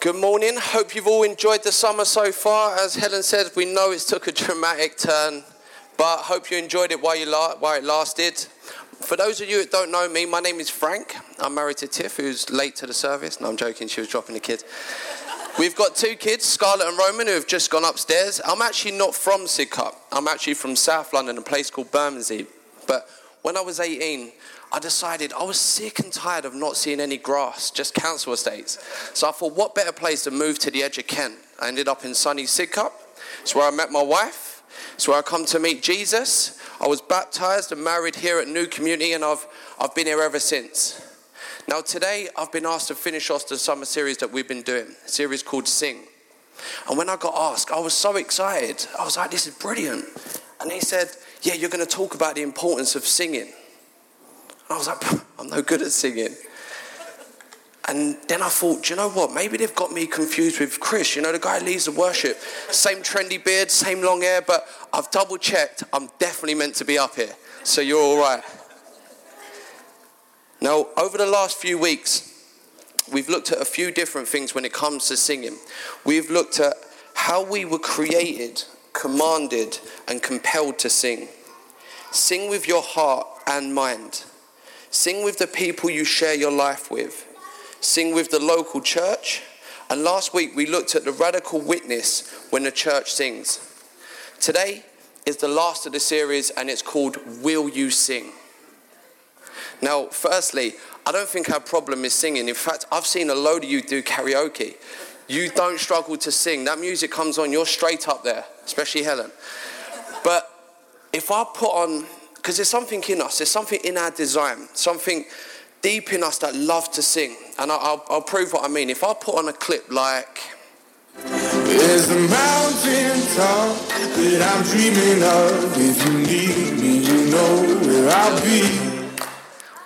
Good morning. Hope you've all enjoyed the summer so far. As Helen said, we know it's took a dramatic turn, but hope you enjoyed it while, you la- while it lasted. For those of you that don't know me, my name is Frank. I'm married to Tiff, who's late to the service. No, I'm joking. She was dropping the kids. We've got two kids, Scarlett and Roman, who have just gone upstairs. I'm actually not from Sidcup. I'm actually from South London, a place called Bermondsey. But when I was 18, I decided I was sick and tired of not seeing any grass, just council estates. So I thought, what better place to move to the edge of Kent? I ended up in sunny Sidcup. It's where I met my wife. It's where I come to meet Jesus. I was baptized and married here at New Community, and I've, I've been here ever since. Now, today I've been asked to finish off the summer series that we've been doing, a series called Sing. And when I got asked, I was so excited. I was like, this is brilliant. And he said, yeah, you're going to talk about the importance of singing. I was like, I'm no good at singing. And then I thought, you know what? Maybe they've got me confused with Chris. You know, the guy leads the worship. Same trendy beard, same long hair, but I've double checked. I'm definitely meant to be up here. So you're all right. Now, over the last few weeks, we've looked at a few different things when it comes to singing. We've looked at how we were created, commanded, and compelled to sing. Sing with your heart and mind. Sing with the people you share your life with. Sing with the local church. And last week we looked at the radical witness when the church sings. Today is the last of the series and it's called Will You Sing? Now, firstly, I don't think our problem is singing. In fact, I've seen a load of you do karaoke. You don't struggle to sing. That music comes on, you're straight up there, especially Helen. But if I put on because there's something in us, there's something in our design, something deep in us that love to sing. And I'll, I'll prove what I mean. If I put on a clip like. There's a mountain top that I'm dreaming of. If you need me, you know where I'll be.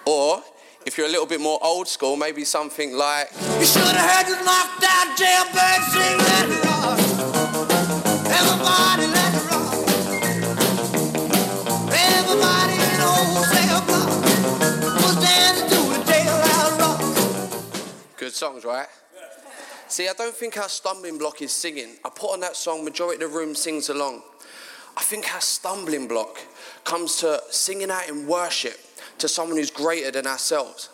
Or if you're a little bit more old school, maybe something like. You should have had the knocked out jailbird sing that rock. Everybody let it rock. Good songs, right? See, I don't think our stumbling block is singing. I put on that song, majority of the room sings along. I think our stumbling block comes to singing out in worship to someone who's greater than ourselves.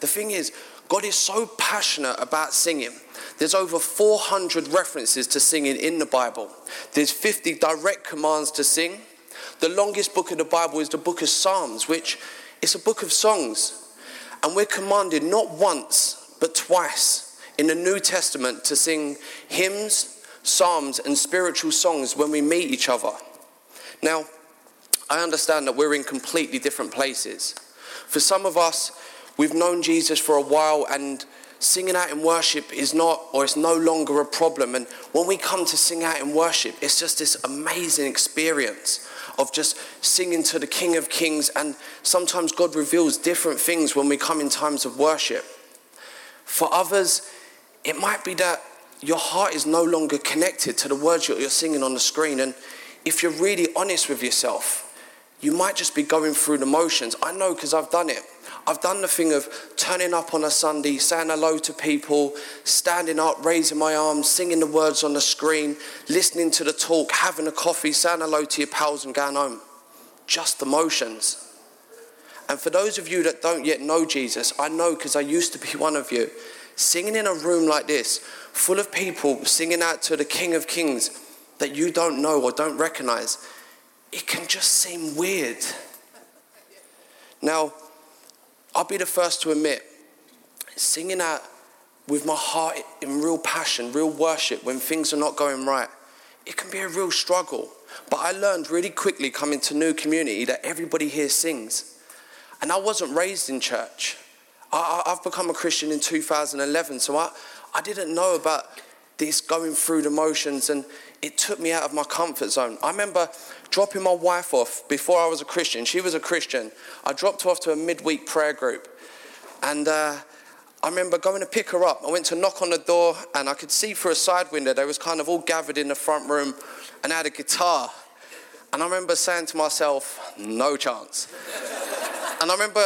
The thing is, God is so passionate about singing. There's over 400 references to singing in the Bible. There's 50 direct commands to sing. The longest book of the Bible is the book of Psalms, which is a book of songs. And we're commanded not once, but twice in the New Testament to sing hymns, psalms, and spiritual songs when we meet each other. Now, I understand that we're in completely different places. For some of us, we've known Jesus for a while and singing out in worship is not or it's no longer a problem and when we come to sing out in worship it's just this amazing experience of just singing to the king of kings. And sometimes god reveals different things when we come in times of worship. For others it might be that your heart is no longer connected to the words you're singing on the screen. And if you're really honest with yourself you might just be going through the motions. I know because i've done it I've done the thing of turning up on a Sunday, saying hello to people, standing up, raising my arms, singing the words on the screen, listening to the talk, having a coffee, saying hello to your pals and going home. Just the motions. And for those of you that don't yet know Jesus, I know because I used to be one of you, singing in a room like this, full of people singing out to the King of Kings that you don't know or don't recognize, it can just seem weird. Now, I'll be the first to admit, singing out with my heart in real passion, real worship, when things are not going right, it can be a real struggle. But I learned really quickly coming to New Community that everybody here sings. And I wasn't raised in church. I, have become a Christian in 2011, so I, I didn't know about this going through the motions, and it took me out of my comfort zone. I remember dropping my wife off before I was a Christian. She was a Christian. I dropped her off to a midweek prayer group. And uh, I remember going to pick her up. I went to knock on the door, and I could see through a side window they was kind of all gathered in the front room and had a guitar. And I remember saying to myself, no chance. and I remember,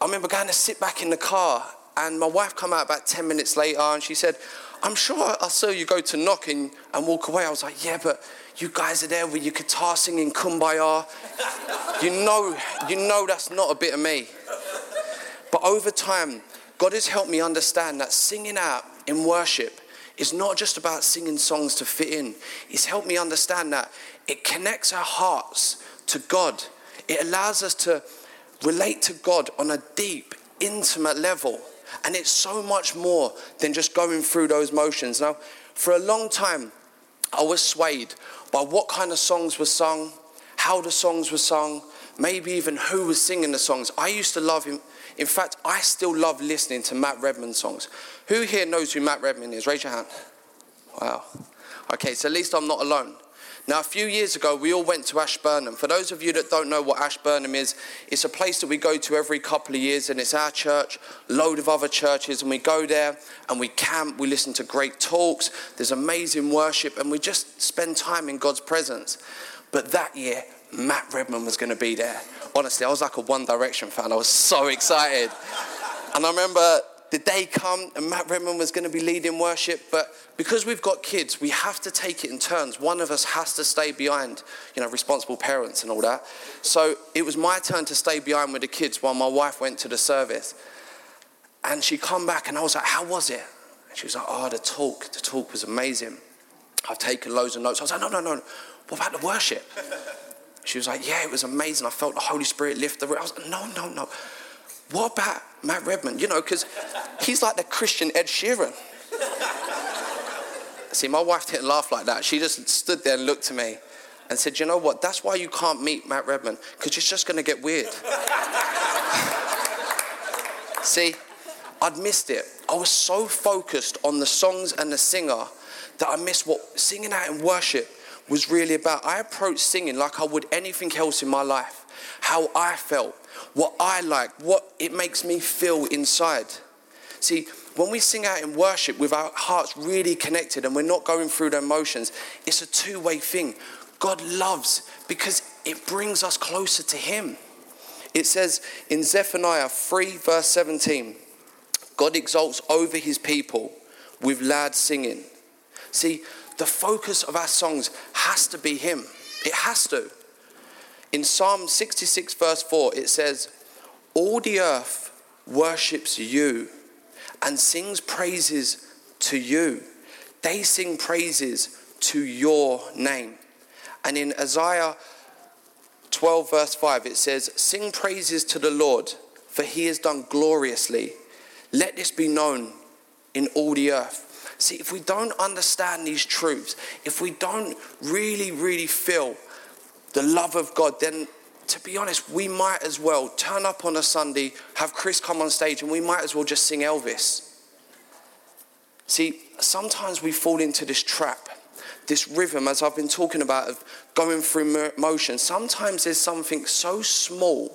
I remember going to sit back in the car, and my wife come out about 10 minutes later, and she said, I'm sure I saw you go to knock and, and walk away. I was like, yeah, but you guys are there with your guitar singing Kumbaya. You know, you know that's not a bit of me. But over time, God has helped me understand that singing out in worship is not just about singing songs to fit in. He's helped me understand that it connects our hearts to God. It allows us to relate to God on a deep, intimate level. And it's so much more than just going through those motions. Now, for a long time, I was swayed by what kind of songs were sung, how the songs were sung, maybe even who was singing the songs. I used to love him. In fact, I still love listening to Matt Redman songs. Who here knows who Matt Redman is? Raise your hand. Wow. Okay, so at least I'm not alone. Now, a few years ago, we all went to Ashburnham. For those of you that don't know what Ashburnham is, it's a place that we go to every couple of years, and it's our church, load of other churches, and we go there and we camp, we listen to great talks, there's amazing worship, and we just spend time in God's presence. But that year, Matt Redman was going to be there. Honestly, I was like a One Direction fan. I was so excited. And I remember the day come and Matt Redman was going to be leading worship, but because we've got kids, we have to take it in turns. One of us has to stay behind, you know, responsible parents and all that. So it was my turn to stay behind with the kids while my wife went to the service. And she come back and I was like, how was it? And she was like, oh, the talk, the talk was amazing. I've taken loads of notes. I was like, no, no, no, what about the worship? She was like, yeah, it was amazing. I felt the Holy Spirit lift the. I was like, no, no, no. What about Matt Redman? You know, because he's like the Christian Ed Sheeran. See, my wife didn't laugh like that. She just stood there and looked at me and said, You know what? That's why you can't meet Matt Redman, because it's just going to get weird. See, I'd missed it. I was so focused on the songs and the singer that I missed what singing out in worship was really about. I approached singing like I would anything else in my life, how I felt, what I like, what it makes me feel inside. See, when we sing out in worship with our hearts really connected and we're not going through the emotions, it's a two way thing. God loves because it brings us closer to Him. It says in Zephaniah 3, verse 17, God exalts over His people with loud singing. See, the focus of our songs has to be Him. It has to. In Psalm 66, verse 4, it says, All the earth worships you and sings praises to you. They sing praises to your name. And in Isaiah 12, verse 5, it says, Sing praises to the Lord, for he has done gloriously. Let this be known in all the earth. See, if we don't understand these truths, if we don't really, really feel the love of God, then to be honest, we might as well turn up on a Sunday, have Chris come on stage, and we might as well just sing Elvis. See, sometimes we fall into this trap, this rhythm, as I've been talking about, of going through motion. Sometimes there's something so small,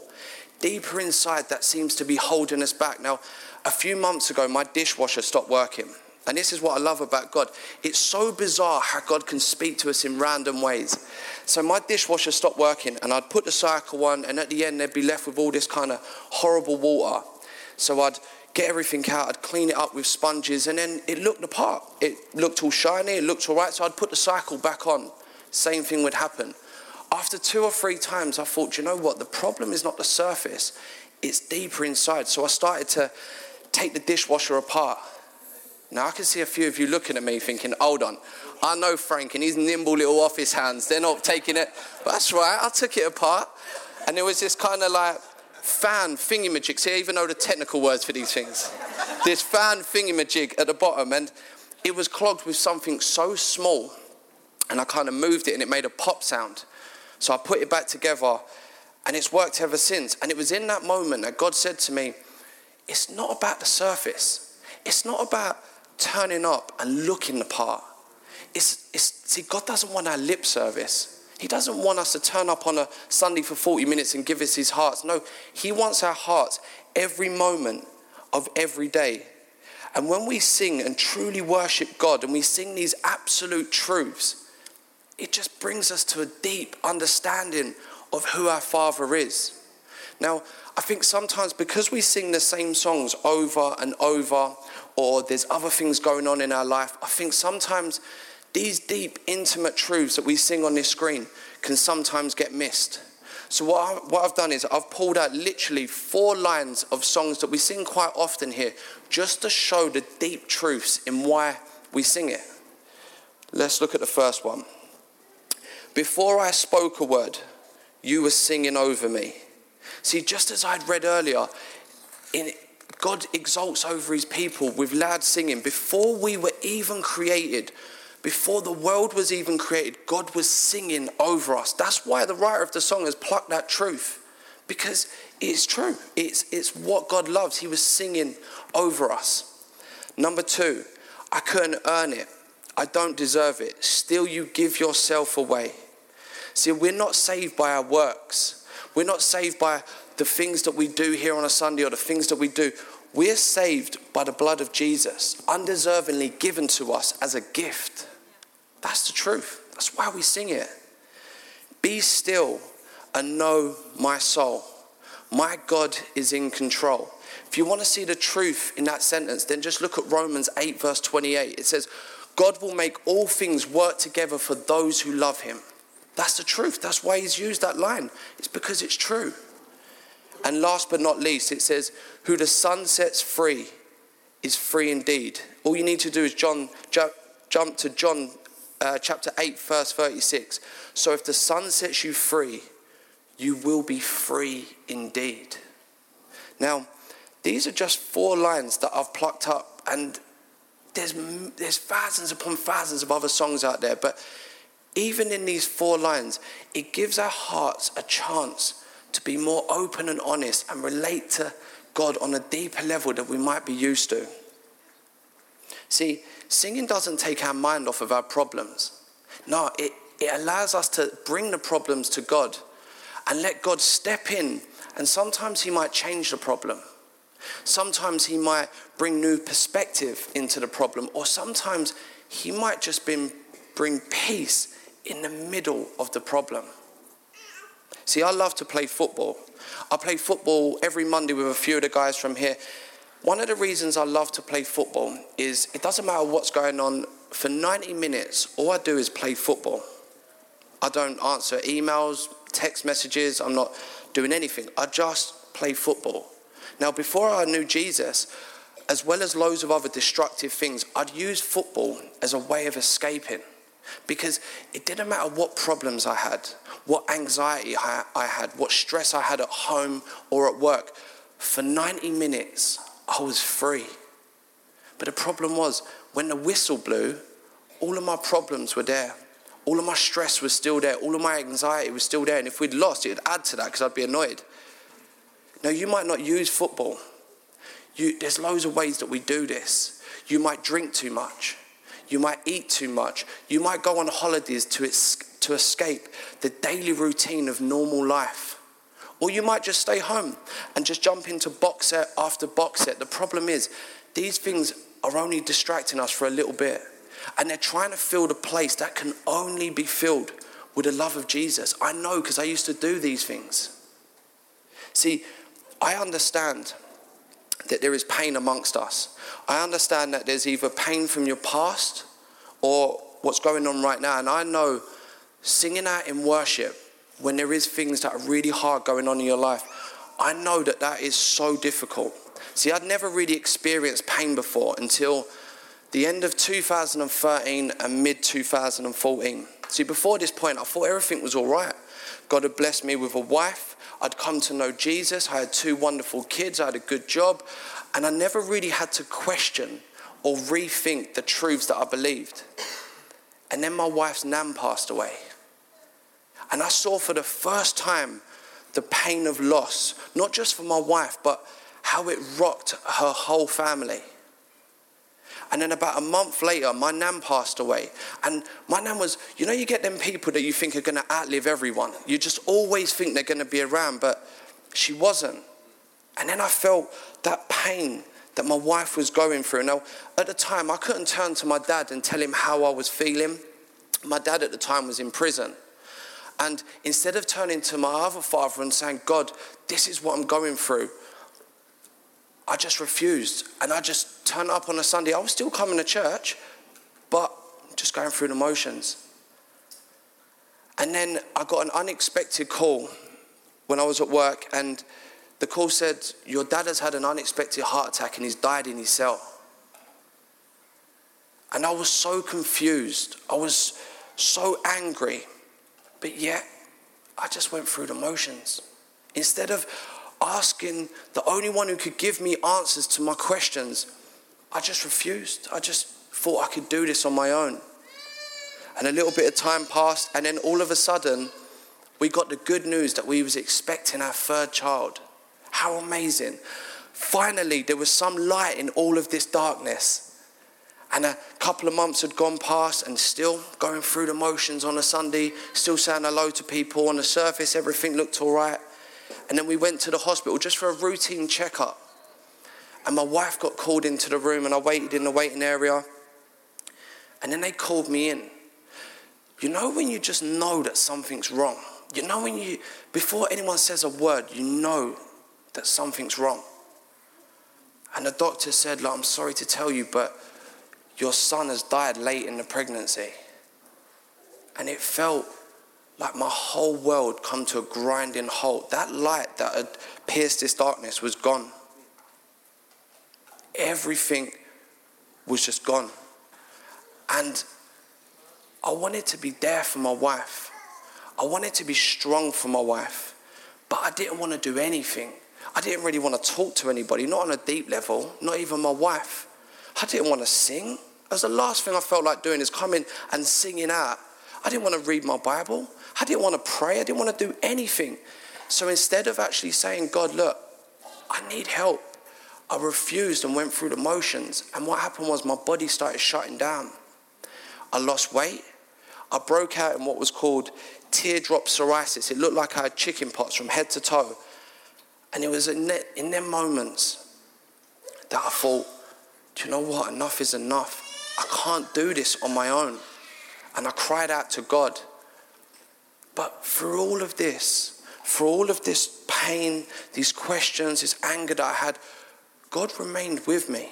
deeper inside, that seems to be holding us back. Now, a few months ago, my dishwasher stopped working. And this is what I love about God. It's so bizarre how God can speak to us in random ways. So my dishwasher stopped working, and I'd put the cycle on, and at the end, they'd be left with all this kind of horrible water. So I'd get everything out, I'd clean it up with sponges, and then it looked the part. It looked all shiny, it looked all right, so I'd put the cycle back on. Same thing would happen. After two or three times, I thought, you know what? The problem is not the surface, it's deeper inside. So I started to take the dishwasher apart now I can see a few of you looking at me thinking, hold on, I know Frank and his nimble little office hands, they're not taking it. But that's right, I took it apart. And there was this kind of like fan thingy-majig. See, I even know the technical words for these things. this fan thingy-majig at the bottom, and it was clogged with something so small. And I kind of moved it and it made a pop sound. So I put it back together and it's worked ever since. And it was in that moment that God said to me, It's not about the surface. It's not about turning up and looking the part. It's, it's, see, God doesn't want our lip service. He doesn't want us to turn up on a Sunday for 40 minutes and give us his hearts. No, he wants our hearts every moment of every day. And when we sing and truly worship God and we sing these absolute truths, it just brings us to a deep understanding of who our Father is. Now, I think sometimes because we sing the same songs over and over or there's other things going on in our life, I think sometimes these deep, intimate truths that we sing on this screen can sometimes get missed. So, what, I, what I've done is I've pulled out literally four lines of songs that we sing quite often here just to show the deep truths in why we sing it. Let's look at the first one. Before I spoke a word, you were singing over me. See, just as I'd read earlier, in, God exalts over his people with loud singing. Before we were even created, before the world was even created, God was singing over us. That's why the writer of the song has plucked that truth, because it's true. It's, it's what God loves. He was singing over us. Number two, I couldn't earn it. I don't deserve it. Still, you give yourself away. See, we're not saved by our works. We're not saved by the things that we do here on a Sunday or the things that we do. We're saved by the blood of Jesus, undeservingly given to us as a gift. That's the truth. That's why we sing it. Be still and know my soul. My God is in control. If you want to see the truth in that sentence, then just look at Romans 8, verse 28. It says, God will make all things work together for those who love him. That's the truth. That's why he's used that line. It's because it's true. And last but not least, it says, Who the Son sets free is free indeed. All you need to do is John, ju- jump to John uh, chapter 8, verse 36. So if the Son sets you free, you will be free indeed. Now, these are just four lines that I've plucked up, and there's, there's thousands upon thousands of other songs out there, but even in these four lines, it gives our hearts a chance to be more open and honest and relate to God on a deeper level that we might be used to. See, singing doesn't take our mind off of our problems. No, it, it allows us to bring the problems to God and let God step in. And sometimes He might change the problem. Sometimes He might bring new perspective into the problem. Or sometimes He might just bring, bring peace in the middle of the problem. See, I love to play football. I play football every Monday with a few of the guys from here. One of the reasons I love to play football is it doesn't matter what's going on. For 90 minutes, all I do is play football. I don't answer emails, text messages, I'm not doing anything. I just play football. Now, before I knew Jesus, as well as loads of other destructive things, I'd use football as a way of escaping because it didn't matter what problems I had, what anxiety I had, what stress I had at home or at work. For 90 minutes, I was free. But the problem was, when the whistle blew, all of my problems were there. All of my stress was still there. All of my anxiety was still there. And if we'd lost, it would add to that because I'd be annoyed. Now, you might not use football. You, there's loads of ways that we do this. You might drink too much. You might eat too much. You might go on holidays to, es- to escape the daily routine of normal life. Or you might just stay home and just jump into box set after box set. The problem is, these things are only distracting us for a little bit. And they're trying to fill the place that can only be filled with the love of Jesus. I know because I used to do these things. See, I understand that there is pain amongst us. I understand that there's either pain from your past or what's going on right now. And I know singing out in worship when there is things that are really hard going on in your life, I know that that is so difficult. See, I'd never really experienced pain before until the end of 2013 and mid 2014. See, before this point, I thought everything was all right. God had blessed me with a wife. I'd come to know Jesus. I had two wonderful kids. I had a good job. And I never really had to question or rethink the truths that I believed. And then my wife's nan passed away. And I saw for the first time the pain of loss, not just for my wife, but how it rocked her whole family. And then about a month later, my nan passed away. And my nan was, you know, you get them people that you think are going to outlive everyone. You just always think they're going to be around, but she wasn't. And then I felt that pain that my wife was going through. Now, at the time, I couldn't turn to my dad and tell him how I was feeling. My dad at the time was in prison. And instead of turning to my other father and saying, God, this is what I'm going through, I just refused. And I just turned up on a Sunday. I was still coming to church, but just going through the motions. And then I got an unexpected call when I was at work, and the call said, Your dad has had an unexpected heart attack and he's died in his cell. And I was so confused. I was so angry. But yet, I just went through the motions. Instead of asking the only one who could give me answers to my questions, I just refused. I just thought I could do this on my own. And a little bit of time passed, and then all of a sudden, we got the good news that we was expecting our third child. How amazing. Finally, there was some light in all of this darkness. And a couple of months had gone past, and still going through the motions on a Sunday, still saying hello to people. On the surface, everything looked all right. And then we went to the hospital just for a routine checkup. And my wife got called into the room, and I waited in the waiting area. And then they called me in. You know when you just know that something's wrong? You know when you, before anyone says a word, you know that something's wrong. And the doctor said, Look, I'm sorry to tell you, but your son has died late in the pregnancy. And it felt like my whole world come to a grinding halt. That light that had pierced this darkness was gone. Everything was just gone. And I wanted to be there for my wife. I wanted to be strong for my wife. But I didn't want to do anything. I didn't really want to talk to anybody, not on a deep level, not even my wife. I didn't want to sing. That's the last thing I felt like doing is coming and singing out. I didn't want to read my Bible. I didn't want to pray. I didn't want to do anything. So instead of actually saying, God, look, I need help, I refused and went through the motions. And what happened was my body started shutting down. I lost weight. I broke out in what was called teardrop psoriasis. It looked like I had chicken pox from head to toe. And it was in, that, in them moments that I thought, do you know what? Enough is enough. I can't do this on my own. And I cried out to God. But through all of this, for all of this pain, these questions, this anger that I had, God remained with me.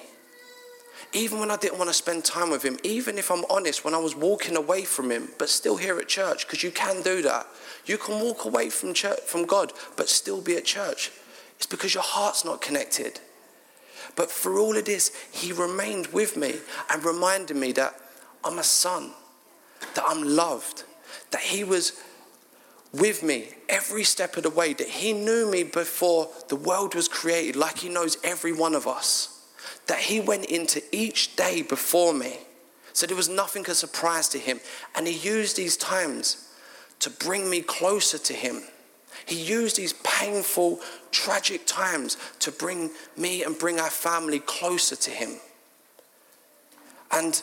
Even when I didn't want to spend time with Him, even if I'm honest, when I was walking away from Him, but still here at church, because you can do that. You can walk away from church, from God, but still be at church. It's because your heart's not connected. But through all of this, he remained with me and reminded me that I'm a son, that I'm loved, that he was with me every step of the way, that he knew me before the world was created, like he knows every one of us, that he went into each day before me. So there was nothing a surprise to him. And he used these times to bring me closer to him. He used these painful, tragic times to bring me and bring our family closer to Him. And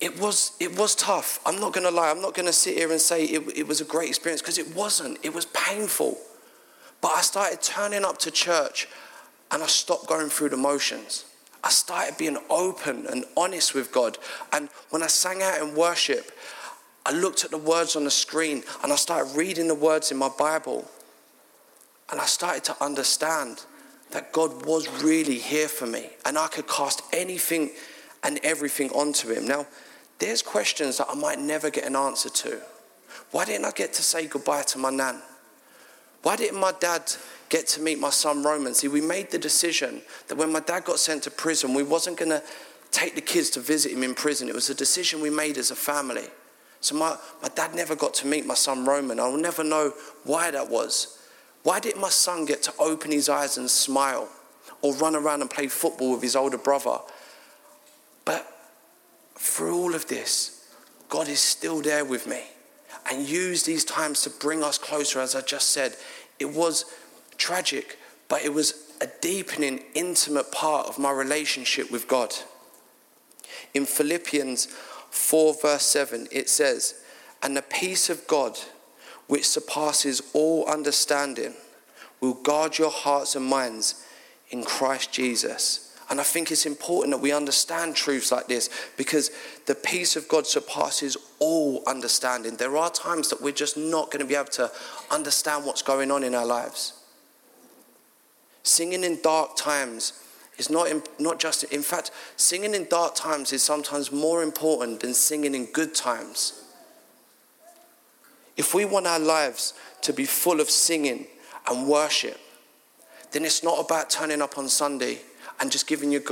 it was, it was tough. I'm not going to lie. I'm not going to sit here and say it, it was a great experience because it wasn't. It was painful. But I started turning up to church and I stopped going through the motions. I started being open and honest with God. And when I sang out in worship, I looked at the words on the screen and I started reading the words in my Bible. And I started to understand that God was really here for me and I could cast anything and everything onto Him. Now, there's questions that I might never get an answer to. Why didn't I get to say goodbye to my nan? Why didn't my dad get to meet my son Roman? See, we made the decision that when my dad got sent to prison, we wasn't going to take the kids to visit him in prison. It was a decision we made as a family. So my, my dad never got to meet my son Roman. I will never know why that was. Why didn't my son get to open his eyes and smile or run around and play football with his older brother? But through all of this, God is still there with me and use these times to bring us closer. As I just said, it was tragic, but it was a deepening, intimate part of my relationship with God. In Philippians 4, verse 7, it says, And the peace of God, which surpasses all understanding, will guard your hearts and minds in Christ Jesus. And I think it's important that we understand truths like this because the peace of God surpasses all understanding. There are times that we're just not going to be able to understand what's going on in our lives. Singing in dark times is not, in, not just, in fact, singing in dark times is sometimes more important than singing in good times. If we want our lives to be full of singing and worship, then it's not about turning up on Sunday and just giving, you,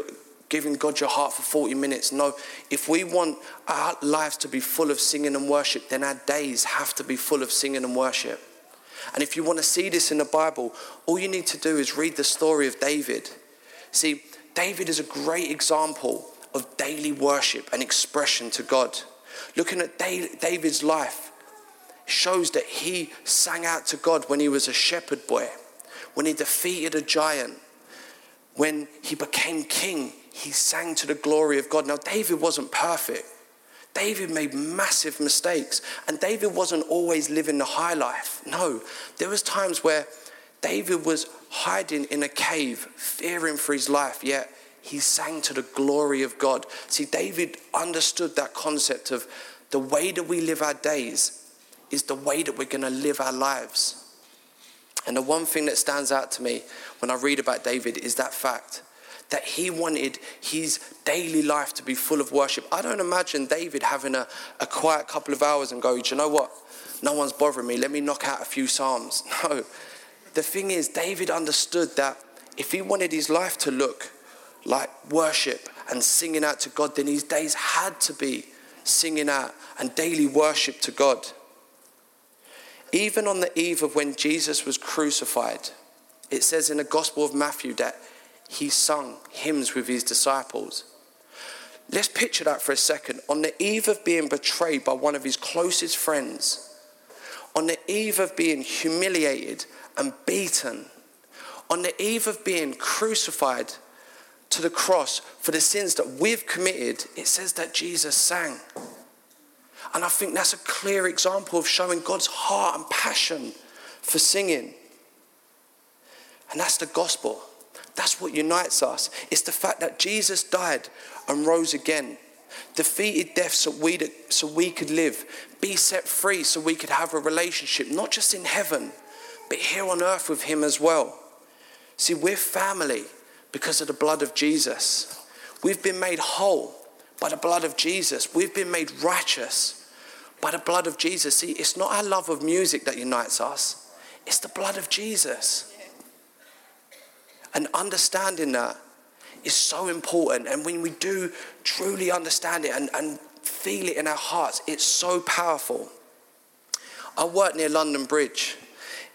giving God your heart for 40 minutes. No, if we want our lives to be full of singing and worship, then our days have to be full of singing and worship. And if you want to see this in the Bible, all you need to do is read the story of David. See, David is a great example of daily worship and expression to God. Looking at David's life shows that he sang out to God when he was a shepherd boy, when he defeated a giant, when he became king, he sang to the glory of God. Now, David wasn't perfect. David made massive mistakes, and David wasn't always living the high life. No, there was times where David was hiding in a cave, fearing for his life, yet he sang to the glory of God. See, David understood that concept of the way that we live our days is the way that we're going to live our lives. And the one thing that stands out to me when I read about David is that fact that he wanted his daily life to be full of worship. I don't imagine David having a, a quiet couple of hours and go, Do you know what? No one's bothering me. Let me knock out a few Psalms. No. The thing is, David understood that if he wanted his life to look like worship and singing out to God, then his days had to be singing out and daily worship to God. Even on the eve of when Jesus was crucified, it says in the Gospel of Matthew that he sung hymns with his disciples. Let's picture that for a second. On the eve of being betrayed by one of his closest friends, on the eve of being humiliated and beaten, on the eve of being crucified to the cross for the sins that we've committed, it says that Jesus sang. And I think that's a clear example of showing God's heart and passion for singing. And that's the gospel. That's what unites us. It's the fact that Jesus died and rose again, defeated death so we, so we could live, be set free so we could have a relationship, not just in heaven, but here on earth with Him as well. See, we're family because of the blood of Jesus. We've been made whole by the blood of Jesus. We've been made righteous by the blood of Jesus. See, it's not our love of music that unites us, it's the blood of Jesus. And understanding that is so important. And when we do truly understand it and, and feel it in our hearts, it's so powerful. I worked near London Bridge.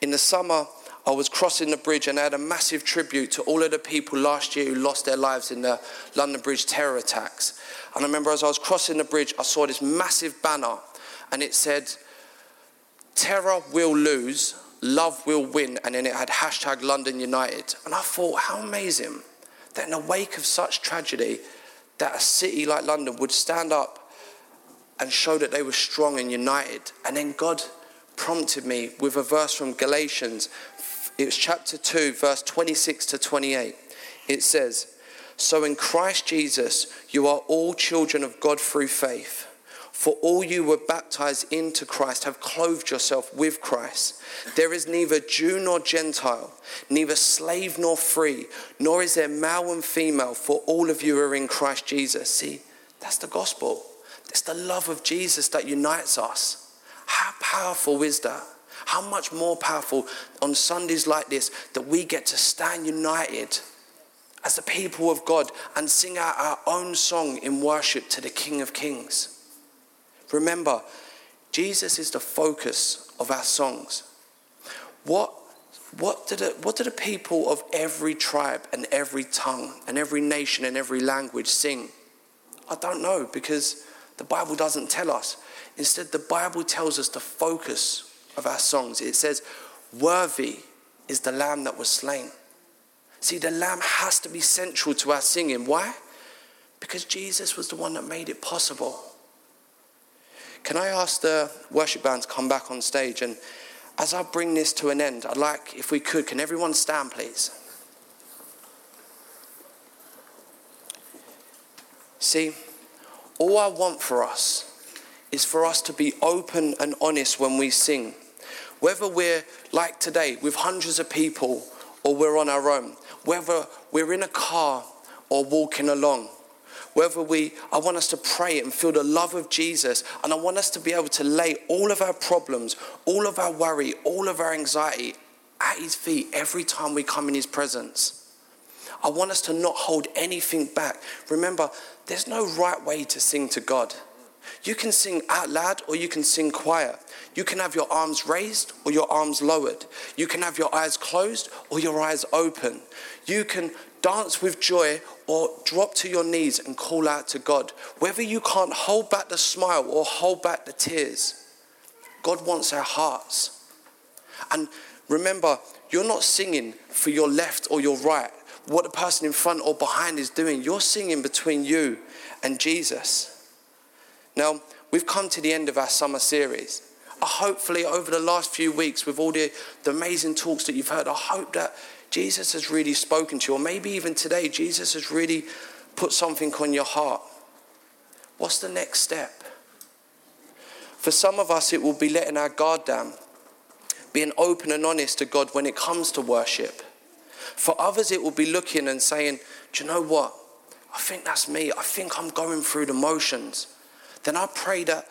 In the summer, I was crossing the bridge and I had a massive tribute to all of the people last year who lost their lives in the London Bridge terror attacks. And I remember as I was crossing the bridge, I saw this massive banner and it said, Terror will lose, love will win, and then it had hashtag London United. And I thought, how amazing that in the wake of such tragedy, that a city like London would stand up and show that they were strong and united. And then God prompted me with a verse from Galatians. It was chapter 2, verse 26 to 28. It says, So in Christ Jesus, you are all children of God through faith. For all you were baptized into Christ have clothed yourself with Christ. There is neither Jew nor Gentile, neither slave nor free, nor is there male and female, for all of you are in Christ Jesus. See, that's the gospel. It's the love of Jesus that unites us. How powerful is that? How much more powerful on Sundays like this that we get to stand united as the people of God and sing out our own song in worship to the King of Kings. Remember, Jesus is the focus of our songs. What, what, did the, what did the people of every tribe and every tongue and every nation and every language sing? I don't know because the Bible doesn't tell us. Instead, the Bible tells us the focus of our songs. It says, Worthy is the lamb that was slain. See, the lamb has to be central to our singing. Why? Because Jesus was the one that made it possible. Can I ask the worship band to come back on stage? And as I bring this to an end, I'd like, if we could, can everyone stand, please? See, all I want for us is for us to be open and honest when we sing. Whether we're like today with hundreds of people or we're on our own, whether we're in a car or walking along. Whether we, I want us to pray and feel the love of Jesus, and I want us to be able to lay all of our problems, all of our worry, all of our anxiety at His feet every time we come in His presence. I want us to not hold anything back. Remember, there's no right way to sing to God. You can sing out loud or you can sing quiet. You can have your arms raised or your arms lowered. You can have your eyes closed or your eyes open. You can dance with joy or drop to your knees and call out to God. Whether you can't hold back the smile or hold back the tears, God wants our hearts. And remember, you're not singing for your left or your right, what the person in front or behind is doing. You're singing between you and Jesus. Now, we've come to the end of our summer series. Hopefully, over the last few weeks, with all the, the amazing talks that you've heard, I hope that Jesus has really spoken to you, or maybe even today, Jesus has really put something on your heart. What's the next step? For some of us, it will be letting our guard down, being open and honest to God when it comes to worship. For others, it will be looking and saying, Do you know what? I think that's me. I think I'm going through the motions. Then I pray that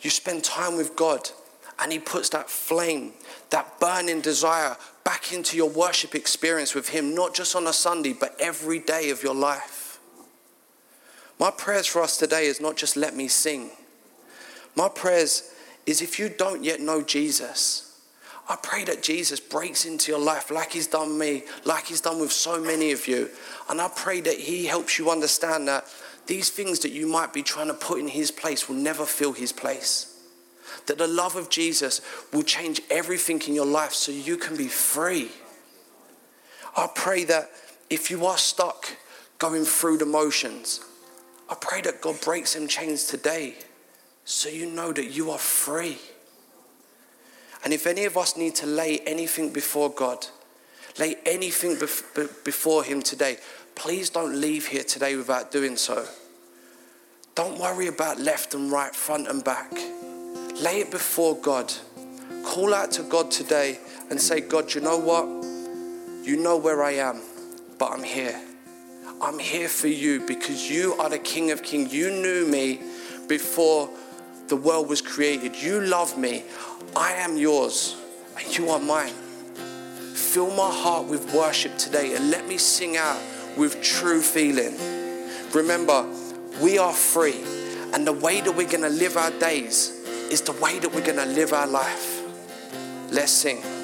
you spend time with God and He puts that flame, that burning desire back into your worship experience with Him, not just on a Sunday, but every day of your life. My prayers for us today is not just let me sing. My prayers is if you don't yet know Jesus, I pray that Jesus breaks into your life like he's done me, like he's done with so many of you. And I pray that he helps you understand that these things that you might be trying to put in his place will never fill his place. That the love of Jesus will change everything in your life so you can be free. I pray that if you are stuck going through the motions, I pray that God breaks them chains today so you know that you are free. And if any of us need to lay anything before God, lay anything before Him today, please don't leave here today without doing so. Don't worry about left and right, front and back. Lay it before God. Call out to God today and say, God, you know what? You know where I am, but I'm here. I'm here for you because you are the King of Kings. You knew me before the world was created. You love me. I am yours and you are mine. Fill my heart with worship today and let me sing out with true feeling. Remember, we are free, and the way that we're going to live our days is the way that we're going to live our life. Let's sing.